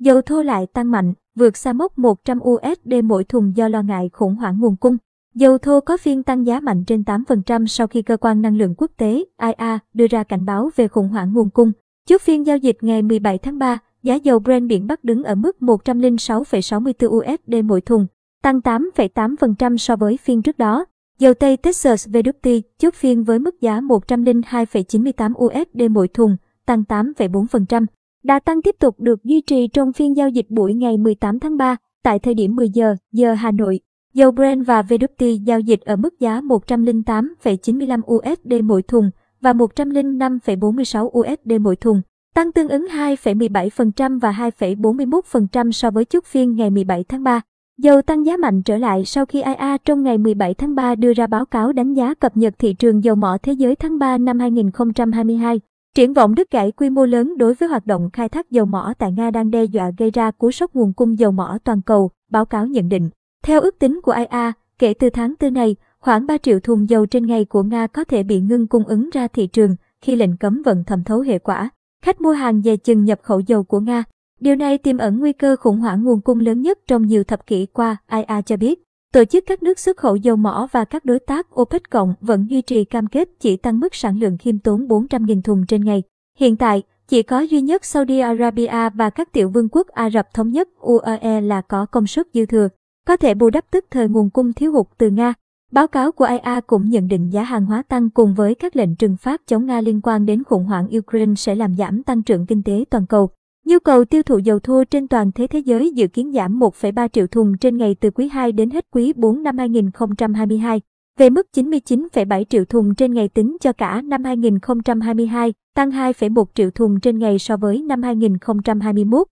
Dầu thô lại tăng mạnh, vượt xa mốc 100 USD mỗi thùng do lo ngại khủng hoảng nguồn cung. Dầu thô có phiên tăng giá mạnh trên 8% sau khi cơ quan năng lượng quốc tế IA đưa ra cảnh báo về khủng hoảng nguồn cung. Trước phiên giao dịch ngày 17 tháng 3, giá dầu Brent biển Bắc đứng ở mức 106,64 USD mỗi thùng, tăng 8,8% so với phiên trước đó. Dầu Tây Texas WT chốt phiên với mức giá 102,98 USD mỗi thùng, tăng 8,4%. Đà tăng tiếp tục được duy trì trong phiên giao dịch buổi ngày 18 tháng 3 tại thời điểm 10 giờ giờ Hà Nội. Dầu Brent và WT giao dịch ở mức giá 108,95 USD mỗi thùng và 105,46 USD mỗi thùng, tăng tương ứng 2,17% và 2,41% so với chốt phiên ngày 17 tháng 3. Dầu tăng giá mạnh trở lại sau khi IA trong ngày 17 tháng 3 đưa ra báo cáo đánh giá cập nhật thị trường dầu mỏ thế giới tháng 3 năm 2022. Triển vọng đứt gãy quy mô lớn đối với hoạt động khai thác dầu mỏ tại Nga đang đe dọa gây ra cú sốc nguồn cung dầu mỏ toàn cầu, báo cáo nhận định. Theo ước tính của IA, kể từ tháng 4 này, khoảng 3 triệu thùng dầu trên ngày của Nga có thể bị ngưng cung ứng ra thị trường khi lệnh cấm vận thẩm thấu hệ quả. Khách mua hàng dè chừng nhập khẩu dầu của Nga. Điều này tiềm ẩn nguy cơ khủng hoảng nguồn cung lớn nhất trong nhiều thập kỷ qua, IA cho biết. Tổ chức các nước xuất khẩu dầu mỏ và các đối tác OPEC cộng vẫn duy trì cam kết chỉ tăng mức sản lượng khiêm tốn 400.000 thùng trên ngày. Hiện tại, chỉ có duy nhất Saudi Arabia và các tiểu vương quốc Ả Rập Thống nhất UAE là có công suất dư thừa, có thể bù đắp tức thời nguồn cung thiếu hụt từ Nga. Báo cáo của IA cũng nhận định giá hàng hóa tăng cùng với các lệnh trừng phạt chống Nga liên quan đến khủng hoảng Ukraine sẽ làm giảm tăng trưởng kinh tế toàn cầu. Nhu cầu tiêu thụ dầu thô trên toàn thế thế giới dự kiến giảm 1,3 triệu thùng trên ngày từ quý 2 đến hết quý 4 năm 2022, về mức 99,7 triệu thùng trên ngày tính cho cả năm 2022, tăng 2,1 triệu thùng trên ngày so với năm 2021.